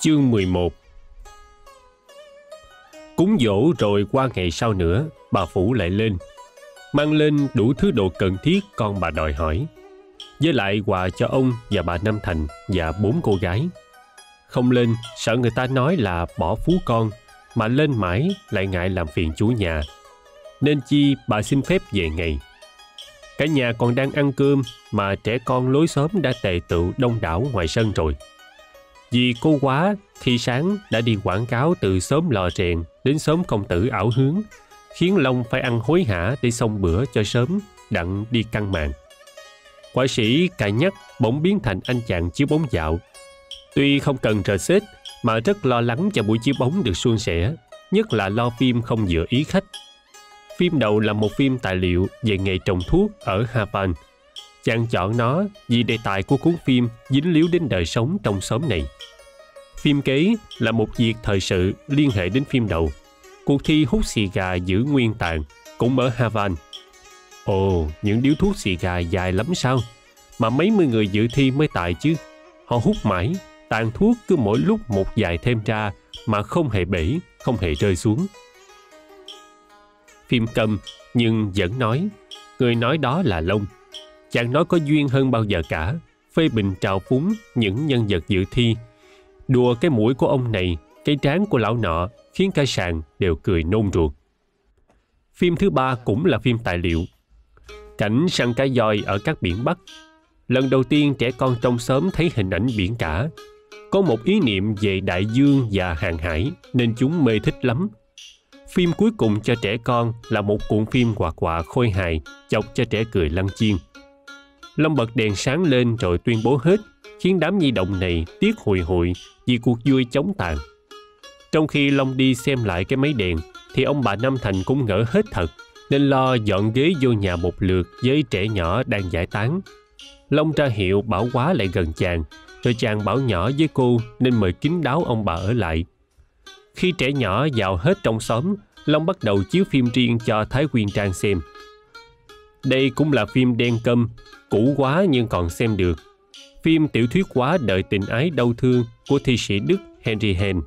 Chương 11 Cúng dỗ rồi qua ngày sau nữa, bà Phủ lại lên. Mang lên đủ thứ đồ cần thiết con bà đòi hỏi. Với lại quà cho ông và bà Nam Thành và bốn cô gái. Không lên, sợ người ta nói là bỏ phú con, mà lên mãi lại ngại làm phiền chú nhà. Nên chi bà xin phép về ngày. Cả nhà còn đang ăn cơm mà trẻ con lối xóm đã tề tựu đông đảo ngoài sân rồi. Vì cô quá khi sáng đã đi quảng cáo từ sớm lò rèn đến sớm công tử ảo hướng, khiến Long phải ăn hối hả để xong bữa cho sớm, đặng đi căng mạng. Quả sĩ cài nhắc bỗng biến thành anh chàng chiếu bóng dạo. Tuy không cần rờ xếp mà rất lo lắng cho buổi chiếu bóng được suôn sẻ, nhất là lo phim không dựa ý khách. Phim đầu là một phim tài liệu về nghề trồng thuốc ở Havan. Chàng chọn nó vì đề tài của cuốn phim dính líu đến đời sống trong xóm này. Phim kế là một việc thời sự liên hệ đến phim đầu. Cuộc thi hút xì gà giữ nguyên tàn cũng ở Havan. Ồ, những điếu thuốc xì gà dài lắm sao? Mà mấy mươi người dự thi mới tài chứ. Họ hút mãi, tàn thuốc cứ mỗi lúc một dài thêm ra mà không hề bể, không hề rơi xuống. Phim cầm nhưng vẫn nói, người nói đó là Long. Chàng nói có duyên hơn bao giờ cả, phê bình trào phúng những nhân vật dự thi Đùa cái mũi của ông này, cái trán của lão nọ khiến cả sàn đều cười nôn ruột. Phim thứ ba cũng là phim tài liệu. Cảnh săn cá voi ở các biển Bắc. Lần đầu tiên trẻ con trong xóm thấy hình ảnh biển cả. Có một ý niệm về đại dương và hàng hải nên chúng mê thích lắm. Phim cuối cùng cho trẻ con là một cuộn phim quạt quạ khôi hài chọc cho trẻ cười lăn chiên. Long bật đèn sáng lên rồi tuyên bố hết khiến đám nhi động này tiếc hồi hội vì cuộc vui chống tàn. Trong khi Long đi xem lại cái máy đèn, thì ông bà Nam Thành cũng ngỡ hết thật, nên lo dọn ghế vô nhà một lượt với trẻ nhỏ đang giải tán. Long ra hiệu bảo quá lại gần chàng, rồi chàng bảo nhỏ với cô nên mời kín đáo ông bà ở lại. Khi trẻ nhỏ vào hết trong xóm, Long bắt đầu chiếu phim riêng cho Thái Quyên Trang xem. Đây cũng là phim đen câm, cũ quá nhưng còn xem được phim tiểu thuyết quá đời tình ái đau thương của thi sĩ Đức Henry Hen.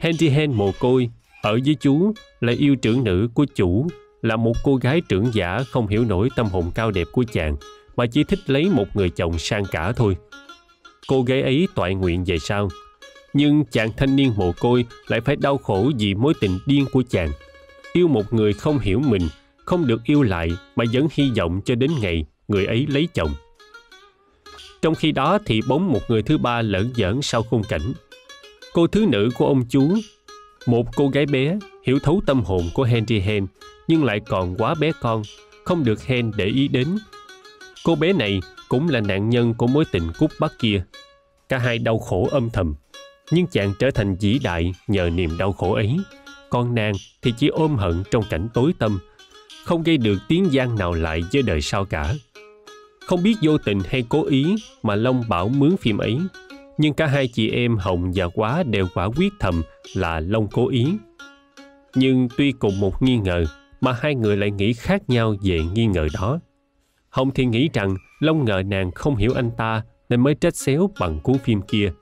Henry Hen mồ côi, ở với chú là yêu trưởng nữ của chủ, là một cô gái trưởng giả không hiểu nổi tâm hồn cao đẹp của chàng, mà chỉ thích lấy một người chồng sang cả thôi. Cô gái ấy toại nguyện về sau, nhưng chàng thanh niên mồ côi lại phải đau khổ vì mối tình điên của chàng. Yêu một người không hiểu mình, không được yêu lại mà vẫn hy vọng cho đến ngày người ấy lấy chồng. Trong khi đó thì bóng một người thứ ba lẫn giỡn sau khung cảnh. Cô thứ nữ của ông chú, một cô gái bé, hiểu thấu tâm hồn của Henry Hen, nhưng lại còn quá bé con, không được Hen để ý đến. Cô bé này cũng là nạn nhân của mối tình cút bắt kia. Cả hai đau khổ âm thầm, nhưng chàng trở thành vĩ đại nhờ niềm đau khổ ấy. Con nàng thì chỉ ôm hận trong cảnh tối tâm, không gây được tiếng gian nào lại với đời sau cả. Không biết vô tình hay cố ý mà Long bảo mướn phim ấy. Nhưng cả hai chị em Hồng và Quá đều quả quyết thầm là Long cố ý. Nhưng tuy cùng một nghi ngờ mà hai người lại nghĩ khác nhau về nghi ngờ đó. Hồng thì nghĩ rằng Long ngờ nàng không hiểu anh ta nên mới trách xéo bằng cuốn phim kia.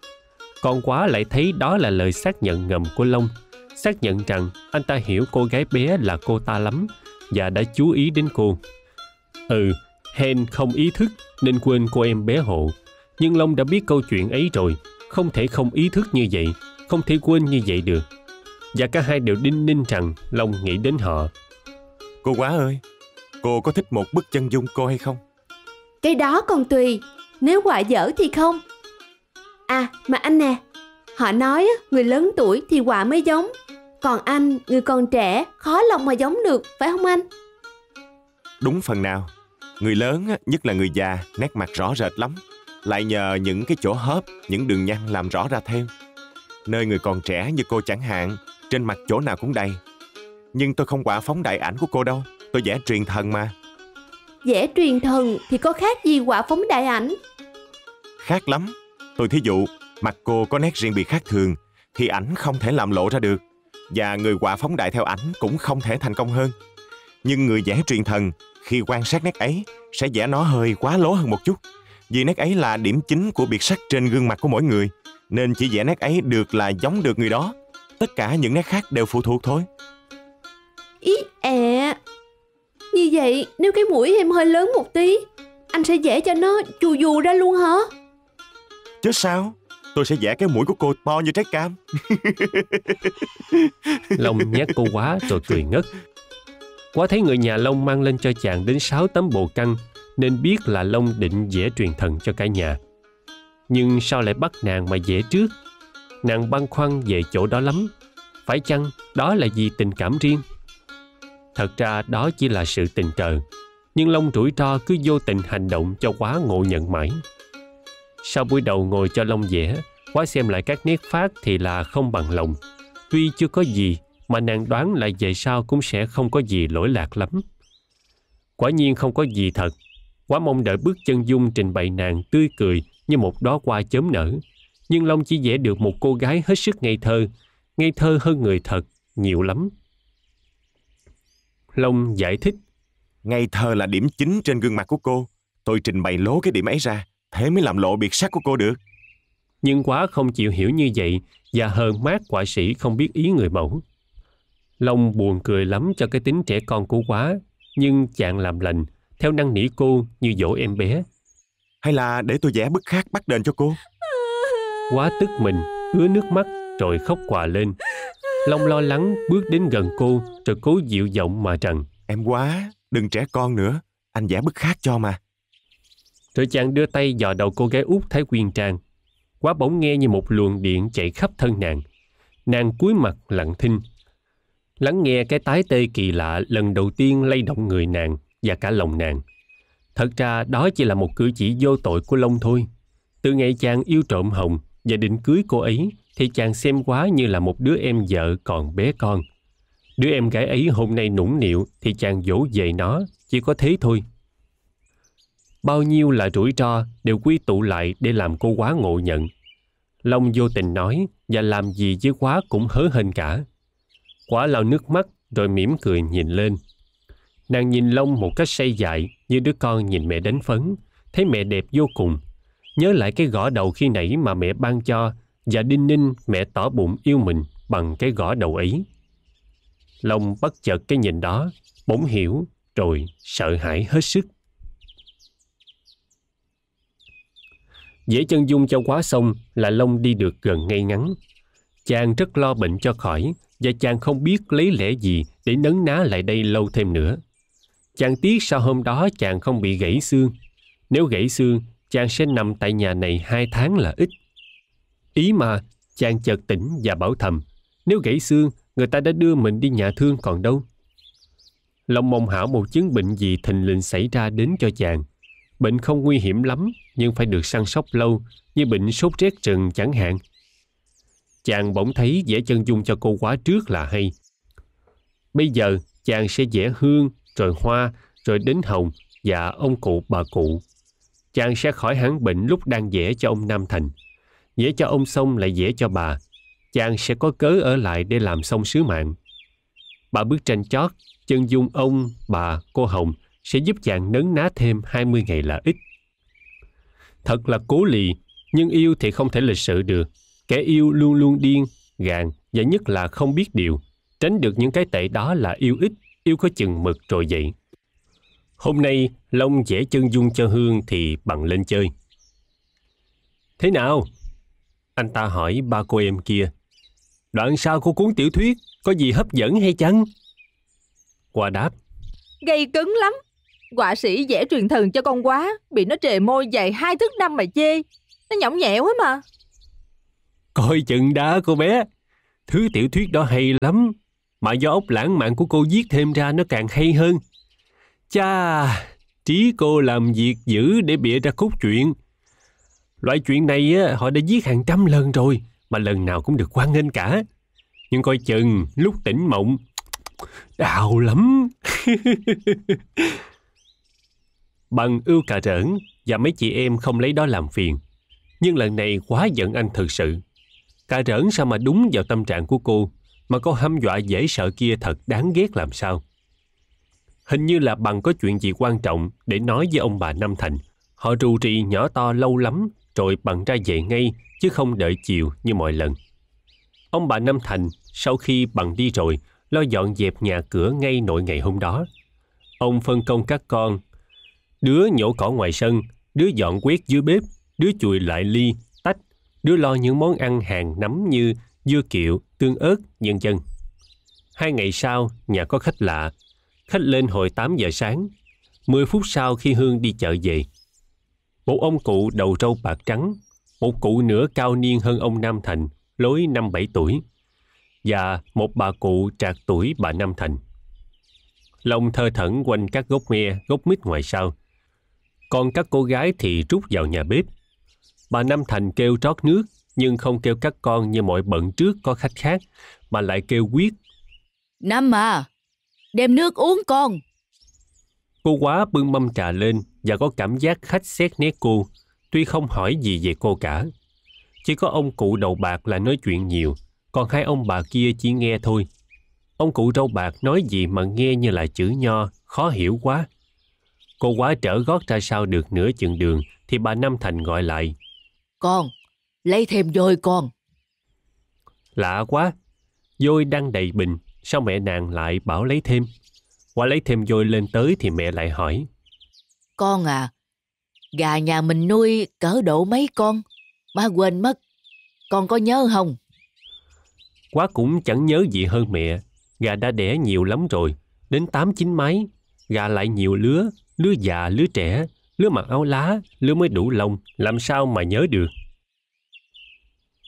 Còn Quá lại thấy đó là lời xác nhận ngầm của Long, xác nhận rằng anh ta hiểu cô gái bé là cô ta lắm và đã chú ý đến cô. Ừ, Hen không ý thức nên quên cô em bé hộ. Nhưng Long đã biết câu chuyện ấy rồi, không thể không ý thức như vậy, không thể quên như vậy được. Và cả hai đều đinh ninh rằng Long nghĩ đến họ. Cô quá ơi, cô có thích một bức chân dung cô hay không? Cái đó còn tùy, nếu quả dở thì không. À, mà anh nè, họ nói người lớn tuổi thì quả mới giống. Còn anh, người còn trẻ, khó lòng mà giống được, phải không anh? Đúng phần nào. Người lớn, nhất là người già, nét mặt rõ rệt lắm. Lại nhờ những cái chỗ hớp, những đường nhăn làm rõ ra thêm. Nơi người còn trẻ như cô chẳng hạn, trên mặt chỗ nào cũng đầy. Nhưng tôi không quả phóng đại ảnh của cô đâu, tôi vẽ truyền thần mà. Vẽ truyền thần thì có khác gì quả phóng đại ảnh? Khác lắm. Tôi thí dụ, mặt cô có nét riêng biệt khác thường, thì ảnh không thể làm lộ ra được. Và người quả phóng đại theo ảnh cũng không thể thành công hơn. Nhưng người vẽ truyền thần khi quan sát nét ấy sẽ vẽ nó hơi quá lố hơn một chút vì nét ấy là điểm chính của biệt sắc trên gương mặt của mỗi người Nên chỉ vẽ nét ấy được là giống được người đó. Tất cả những nét khác đều phụ thuộc thôi. Ý ẹ. Như vậy, nếu cái mũi em hơi lớn một tí, anh sẽ vẽ cho nó chù dù ra luôn hả? Chứ sao? Tôi sẽ vẽ cái mũi của cô to như trái cam. Long nhát cô quá, rồi cười ngất. Quá thấy người nhà Long mang lên cho chàng đến 6 tấm bộ căng, nên biết là Long định vẽ truyền thần cho cả nhà. Nhưng sao lại bắt nàng mà vẽ trước? Nàng băn khoăn về chỗ đó lắm. Phải chăng đó là vì tình cảm riêng? Thật ra đó chỉ là sự tình cờ. Nhưng Long rủi ro cứ vô tình hành động cho quá ngộ nhận mãi. Sau buổi đầu ngồi cho Long vẽ, quá xem lại các nét phát thì là không bằng lòng. Tuy chưa có gì, mà nàng đoán là về sau cũng sẽ không có gì lỗi lạc lắm. Quả nhiên không có gì thật. Quá mong đợi bước chân dung trình bày nàng tươi cười như một đóa hoa chớm nở. Nhưng Long chỉ vẽ được một cô gái hết sức ngây thơ, ngây thơ hơn người thật, nhiều lắm. Long giải thích. Ngây thơ là điểm chính trên gương mặt của cô. Tôi trình bày lố cái điểm ấy ra, thế mới làm lộ biệt sắc của cô được. Nhưng quá không chịu hiểu như vậy và hờn mát quả sĩ không biết ý người mẫu. Long buồn cười lắm cho cái tính trẻ con của quá, nhưng chàng làm lành, theo năng nỉ cô như dỗ em bé. Hay là để tôi vẽ bức khác bắt đền cho cô? Quá tức mình, ứa nước mắt rồi khóc quà lên. Long lo lắng bước đến gần cô rồi cố dịu giọng mà rằng Em quá, đừng trẻ con nữa, anh vẽ bức khác cho mà. Rồi chàng đưa tay dò đầu cô gái út Thái Quyên Trang. Quá bỗng nghe như một luồng điện chạy khắp thân nàng. Nàng cúi mặt lặng thinh. Lắng nghe cái tái tê kỳ lạ lần đầu tiên lay động người nàng và cả lòng nàng. Thật ra đó chỉ là một cử chỉ vô tội của Long thôi. Từ ngày chàng yêu trộm Hồng và định cưới cô ấy thì chàng xem quá như là một đứa em vợ còn bé con. Đứa em gái ấy hôm nay nũng nịu thì chàng dỗ về nó, chỉ có thế thôi. Bao nhiêu là rủi ro đều quy tụ lại để làm cô quá ngộ nhận. Long vô tình nói và làm gì với quá cũng hớ hên cả. Quá lau nước mắt rồi mỉm cười nhìn lên. Nàng nhìn Long một cách say dại như đứa con nhìn mẹ đánh phấn, thấy mẹ đẹp vô cùng. Nhớ lại cái gõ đầu khi nãy mà mẹ ban cho và đinh ninh mẹ tỏ bụng yêu mình bằng cái gõ đầu ấy. Long bất chợt cái nhìn đó, bỗng hiểu rồi sợ hãi hết sức. Dễ chân dung cho quá xong là Long đi được gần ngay ngắn. Chàng rất lo bệnh cho khỏi và chàng không biết lấy lẽ gì để nấn ná lại đây lâu thêm nữa. Chàng tiếc sau hôm đó chàng không bị gãy xương. Nếu gãy xương, chàng sẽ nằm tại nhà này hai tháng là ít. Ý mà, chàng chợt tỉnh và bảo thầm, nếu gãy xương, người ta đã đưa mình đi nhà thương còn đâu. Long mong hảo một chứng bệnh gì thình lình xảy ra đến cho chàng. Bệnh không nguy hiểm lắm, nhưng phải được săn sóc lâu, như bệnh sốt rét rừng chẳng hạn. Chàng bỗng thấy vẽ chân dung cho cô quá trước là hay. Bây giờ, chàng sẽ vẽ hương, rồi hoa, rồi đến hồng và ông cụ bà cụ. Chàng sẽ khỏi hẳn bệnh lúc đang vẽ cho ông Nam Thành. Vẽ cho ông xong lại vẽ cho bà. Chàng sẽ có cớ ở lại để làm xong sứ mạng. Bà bức tranh chót, chân dung ông, bà, cô Hồng sẽ giúp chàng nấn ná thêm 20 ngày là ít. Thật là cố lì, nhưng yêu thì không thể lịch sự được. Kẻ yêu luôn luôn điên, gàn và nhất là không biết điều. Tránh được những cái tệ đó là yêu ít, yêu có chừng mực rồi vậy. Hôm nay, Long vẽ chân dung cho Hương thì bằng lên chơi. Thế nào? Anh ta hỏi ba cô em kia. Đoạn sau của cuốn tiểu thuyết có gì hấp dẫn hay chăng? Qua đáp. Gây cứng lắm. Họa sĩ vẽ truyền thần cho con quá, bị nó trề môi dài hai thước năm mà chê. Nó nhõng nhẽo quá mà. Coi chừng đã cô bé. Thứ tiểu thuyết đó hay lắm. Mà do ốc lãng mạn của cô viết thêm ra nó càng hay hơn. Cha, trí cô làm việc dữ để bịa ra cốt truyện. Loại chuyện này á, họ đã viết hàng trăm lần rồi, mà lần nào cũng được quan nghênh cả. Nhưng coi chừng, lúc tỉnh mộng, đào lắm. Bằng ưu cà rỡn và mấy chị em không lấy đó làm phiền. Nhưng lần này quá giận anh thật sự. Cà rỡn sao mà đúng vào tâm trạng của cô, mà cô hăm dọa dễ sợ kia thật đáng ghét làm sao. Hình như là bằng có chuyện gì quan trọng để nói với ông bà Năm Thành. Họ rù rì nhỏ to lâu lắm, rồi bằng ra về ngay, chứ không đợi chiều như mọi lần. Ông bà Năm Thành, sau khi bằng đi rồi, lo dọn dẹp nhà cửa ngay nội ngày hôm đó. Ông phân công các con, đứa nhổ cỏ ngoài sân, đứa dọn quét dưới bếp, đứa chùi lại ly, tách, đứa lo những món ăn hàng nắm như dưa kiệu, tương ớt, nhân dân. Hai ngày sau, nhà có khách lạ. Khách lên hồi 8 giờ sáng. 10 phút sau khi Hương đi chợ về. Một ông cụ đầu râu bạc trắng, một cụ nữa cao niên hơn ông Nam Thành, lối 5-7 tuổi, và một bà cụ trạc tuổi bà Nam Thành. Lòng thơ thẩn quanh các gốc me, gốc mít ngoài sau. Còn các cô gái thì rút vào nhà bếp. Bà Nam Thành kêu trót nước, nhưng không kêu các con như mọi bận trước có khách khác, mà lại kêu quyết. Năm à, đem nước uống con. Cô quá bưng mâm trà lên và có cảm giác khách xét nét cô, tuy không hỏi gì về cô cả. Chỉ có ông cụ đầu bạc là nói chuyện nhiều, còn hai ông bà kia chỉ nghe thôi. Ông cụ râu bạc nói gì mà nghe như là chữ nho, khó hiểu quá. Cô quá trở gót ra sau được nửa chừng đường thì bà Năm Thành gọi lại. Con, lấy thêm vôi con. Lạ quá, vôi đang đầy bình, sao mẹ nàng lại bảo lấy thêm? Quả lấy thêm vôi lên tới thì mẹ lại hỏi. Con à, gà nhà mình nuôi cỡ độ mấy con? Má quên mất. Con có nhớ không? Quá cũng chẳng nhớ gì hơn mẹ. Gà đã đẻ nhiều lắm rồi, đến 8-9 mái. Gà lại nhiều lứa, lứa già, lứa trẻ, lứa mặc áo lá, lứa mới đủ lông, làm sao mà nhớ được.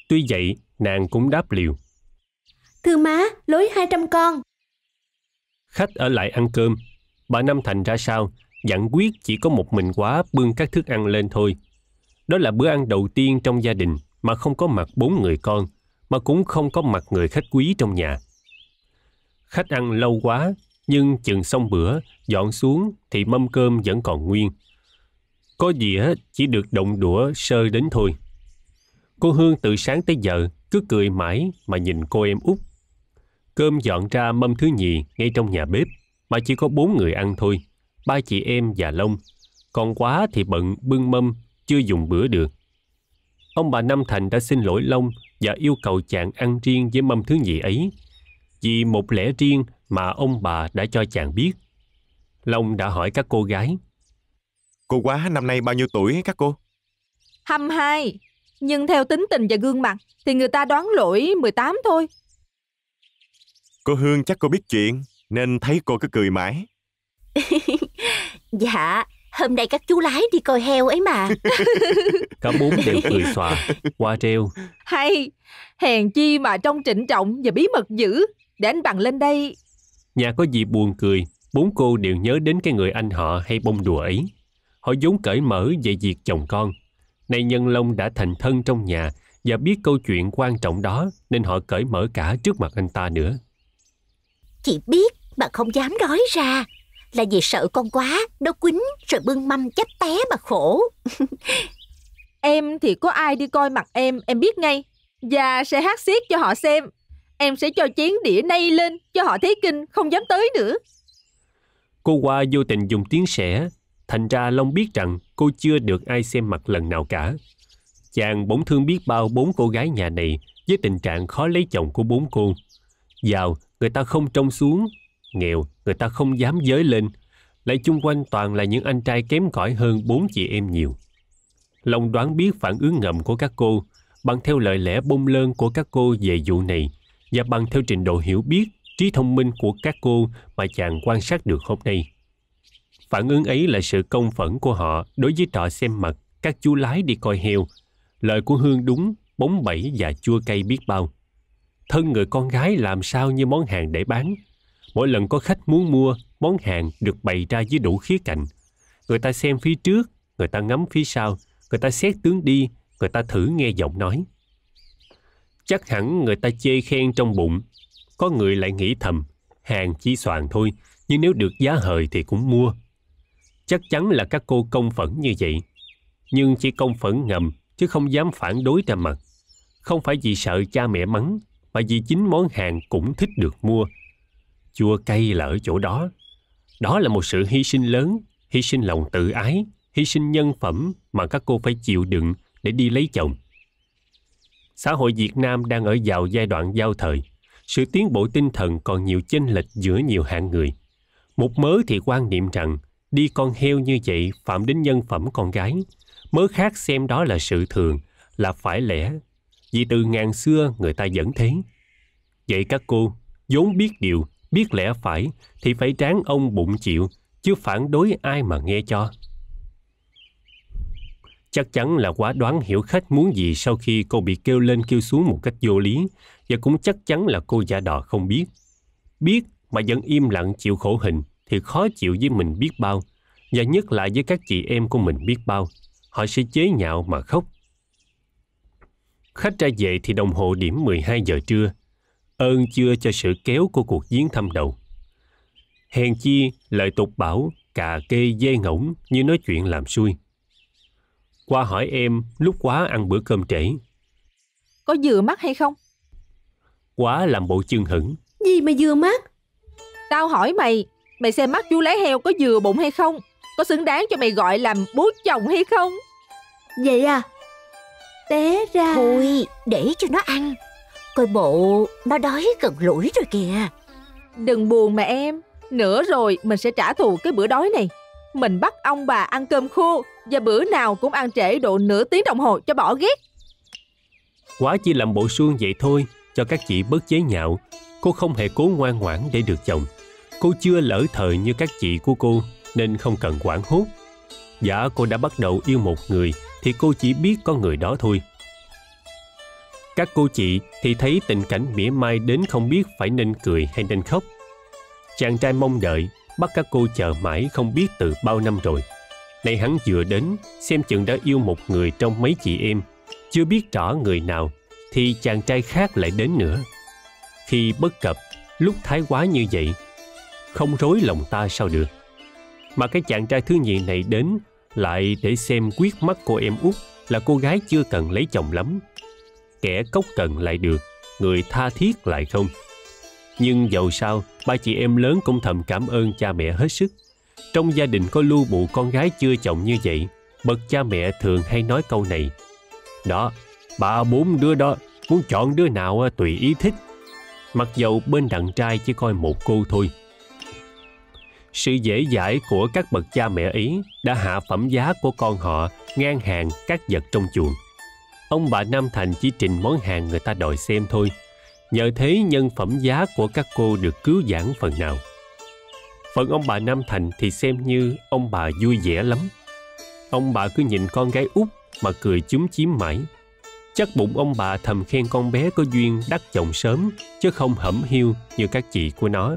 Tuy vậy, nàng cũng đáp liều. Thưa má, lối 200 con. Khách ở lại ăn cơm. Bà Năm Thành ra sao, dặn quyết chỉ có một mình quá bưng các thức ăn lên thôi. Đó là bữa ăn đầu tiên trong gia đình mà không có mặt bốn người con, mà cũng không có mặt người khách quý trong nhà. Khách ăn lâu quá, nhưng chừng xong bữa, dọn xuống thì mâm cơm vẫn còn nguyên. Có dĩa chỉ được động đũa sơ đến thôi. Cô Hương từ sáng tới giờ cứ cười mãi mà nhìn cô em út. Cơm dọn ra mâm thứ nhì ngay trong nhà bếp, mà chỉ có bốn người ăn thôi, ba chị em và Long. Còn quá thì bận bưng mâm, chưa dùng bữa được. Ông bà Năm Thành đã xin lỗi Long và yêu cầu chàng ăn riêng với mâm thứ nhì ấy. Vì một lẽ riêng mà ông bà đã cho chàng biết. Long đã hỏi các cô gái. Cô quá năm nay bao nhiêu tuổi các cô? 22. Nhưng theo tính tình và gương mặt thì người ta đoán lỗi 18 thôi. Cô Hương chắc cô biết chuyện, nên thấy cô cứ cười mãi. Dạ, hôm nay các chú lái đi coi heo ấy mà. Cả bốn đều cười xòa, qua reo. Hay, hèn chi mà trông trịnh trọng và bí mật dữ. Để anh bằng lên đây. Nhà có gì buồn cười, bốn cô đều nhớ đến cái người anh họ hay bông đùa ấy. Họ vốn cởi mở về việc chồng con. Nay Nhân Long đã thành thân trong nhà và biết câu chuyện quan trọng đó nên họ cởi mở cả trước mặt anh ta nữa. Chị biết mà không dám nói ra là vì sợ con quá nó quýnh rồi bưng mâm chết té mà khổ. Em thì có ai đi coi mặt em, em biết ngay. Và sẽ hát xiết cho họ xem. Em sẽ cho chén đĩa nay lên cho họ thấy kinh, không dám tới nữa. Cô qua vô tình dùng tiếng sẻ, thành ra Long biết rằng cô chưa được ai xem mặt lần nào cả. Chàng bỗng thương biết bao bốn cô gái nhà này với tình trạng khó lấy chồng của bốn cô. Giàu, người ta không trông xuống, nghèo, người ta không dám giới lên, lại chung quanh toàn là những anh trai kém cỏi hơn bốn chị em nhiều. Long đoán biết phản ứng ngầm của các cô, bằng theo lời lẽ bông lơn của các cô về vụ này, và bằng theo trình độ hiểu biết, trí thông minh của các cô mà chàng quan sát được hôm nay. Phản ứng ấy là sự công phẫn của họ đối với trò xem mặt các chú lái đi coi heo. Lời của Hương đúng, bóng bẫy và chua cay biết bao. Thân người con gái làm sao như món hàng để bán. Mỗi lần có khách muốn mua, món hàng được bày ra với đủ khía cạnh. Người ta xem phía trước, người ta ngắm phía sau, người ta xét tướng đi, người ta thử nghe giọng nói. Chắc hẳn người ta chê khen trong bụng. Có người lại nghĩ thầm, hàng chỉ soàn thôi, nhưng nếu được giá hời thì cũng mua. Chắc chắn là các cô công phẫn như vậy. Nhưng chỉ công phẫn ngầm, chứ không dám phản đối ra mặt. Không phải vì sợ cha mẹ mắng, mà vì chính món hàng cũng thích được mua. Chua cay là ở chỗ đó. Đó là một sự hy sinh lớn, hy sinh lòng tự ái, hy sinh nhân phẩm mà các cô phải chịu đựng để đi lấy chồng. Xã hội Việt Nam đang ở vào giai đoạn giao thời. Sự tiến bộ tinh thần còn nhiều chênh lệch giữa nhiều hạng người. Một mớ thì quan niệm rằng đi con heo như vậy phạm đến nhân phẩm con gái. Mớ khác xem đó là sự thường, là phải lẽ. Vì từ ngàn xưa người ta vẫn thế. Vậy các cô, vốn biết điều, biết lẽ phải, thì phải tráng ông bụng chịu, chứ phản đối ai mà nghe cho. Chắc chắn là quá đoán hiểu khách muốn gì sau khi cô bị kêu lên kêu xuống một cách vô lý, và cũng chắc chắn là cô giả đò không biết. Biết mà vẫn im lặng chịu khổ hình thì khó chịu với mình biết bao, và nhất là với các chị em của mình biết bao. Họ sẽ chế nhạo mà khóc. Khách ra về thì đồng hồ điểm 12 giờ trưa. Ơn chưa cho sự kéo của cuộc viếng thăm đầu. Hèn chi, lời tục bảo, cà kê dê ngỗng như nói chuyện làm xuôi. Qua hỏi em lúc quá ăn bữa cơm trễ. Có vừa mắt hay không? Quá làm bộ chưng hửng. Gì mà vừa mắt? Tao hỏi mày, mày xem mắt chú lấy heo có vừa bụng hay không? Có xứng đáng cho mày gọi làm bố chồng hay không? Vậy à? Té ra... Thôi, để cho nó ăn. Coi bộ, nó đói gần lũi rồi kìa. Đừng buồn mà em. Nữa rồi mình sẽ trả thù cái bữa đói này. Mình bắt ông bà ăn cơm khô và bữa nào cũng ăn trễ độ nửa tiếng đồng hồ cho bỏ ghét. Quá chỉ làm bộ suông vậy thôi, cho các chị bớt chế nhạo. Cô không hề cố ngoan ngoãn để được chồng. Cô chưa lỡ thời như các chị của cô, nên không cần quản hốt. Dạ cô đã bắt đầu yêu một người, thì cô chỉ biết có người đó thôi. Các cô chị thì thấy tình cảnh mỉa mai đến không biết phải nên cười hay nên khóc. Chàng trai mong đợi, bắt các cô chờ mãi không biết từ bao năm rồi. Nay hắn vừa đến, xem chừng đã yêu một người trong mấy chị em, chưa biết rõ người nào, thì chàng trai khác lại đến nữa. Khi bất cập, lúc thái quá như vậy, không rối lòng ta sao được. Mà cái chàng trai thứ nhì này đến lại để xem quyết mắt cô em út là cô gái chưa cần lấy chồng lắm. Kẻ cốc cần lại được, người tha thiết lại không. Nhưng dầu sao, ba chị em lớn cũng thầm cảm ơn cha mẹ hết sức. Trong gia đình có lưu bụ con gái chưa chồng như vậy, bậc cha mẹ thường hay nói câu này. Đó, ba bốn đứa đó, muốn chọn đứa nào tùy ý thích. Mặc dầu bên đàn trai chỉ coi một cô thôi. Sự dễ dãi của các bậc cha mẹ ấy đã hạ phẩm giá của con họ ngang hàng các vật trong chuồng. Ông bà Nam Thành chỉ trình món hàng người ta đòi xem thôi. Nhờ thế nhân phẩm giá của các cô được cứu giãn phần nào. Phần ông bà Nam Thành thì xem như ông bà vui vẻ lắm. Ông bà cứ nhìn con gái út mà cười chúm chím mãi. Chắc bụng ông bà thầm khen con bé có duyên đắc chồng sớm, chứ không hẩm hiu như các chị của nó.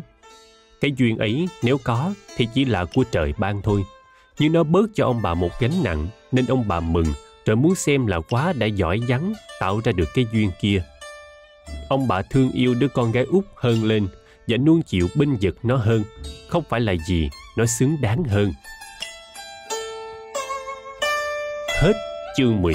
Cái duyên ấy, nếu có, thì chỉ là của trời ban thôi. Nhưng nó bớt cho ông bà một gánh nặng, nên ông bà mừng, rồi muốn xem là quá đã giỏi vắng, tạo ra được cái duyên kia. Ông bà thương yêu đứa con gái út hơn lên và nuông chịu binh vực nó hơn. Không phải là gì nó xứng đáng hơn. Hết chương 11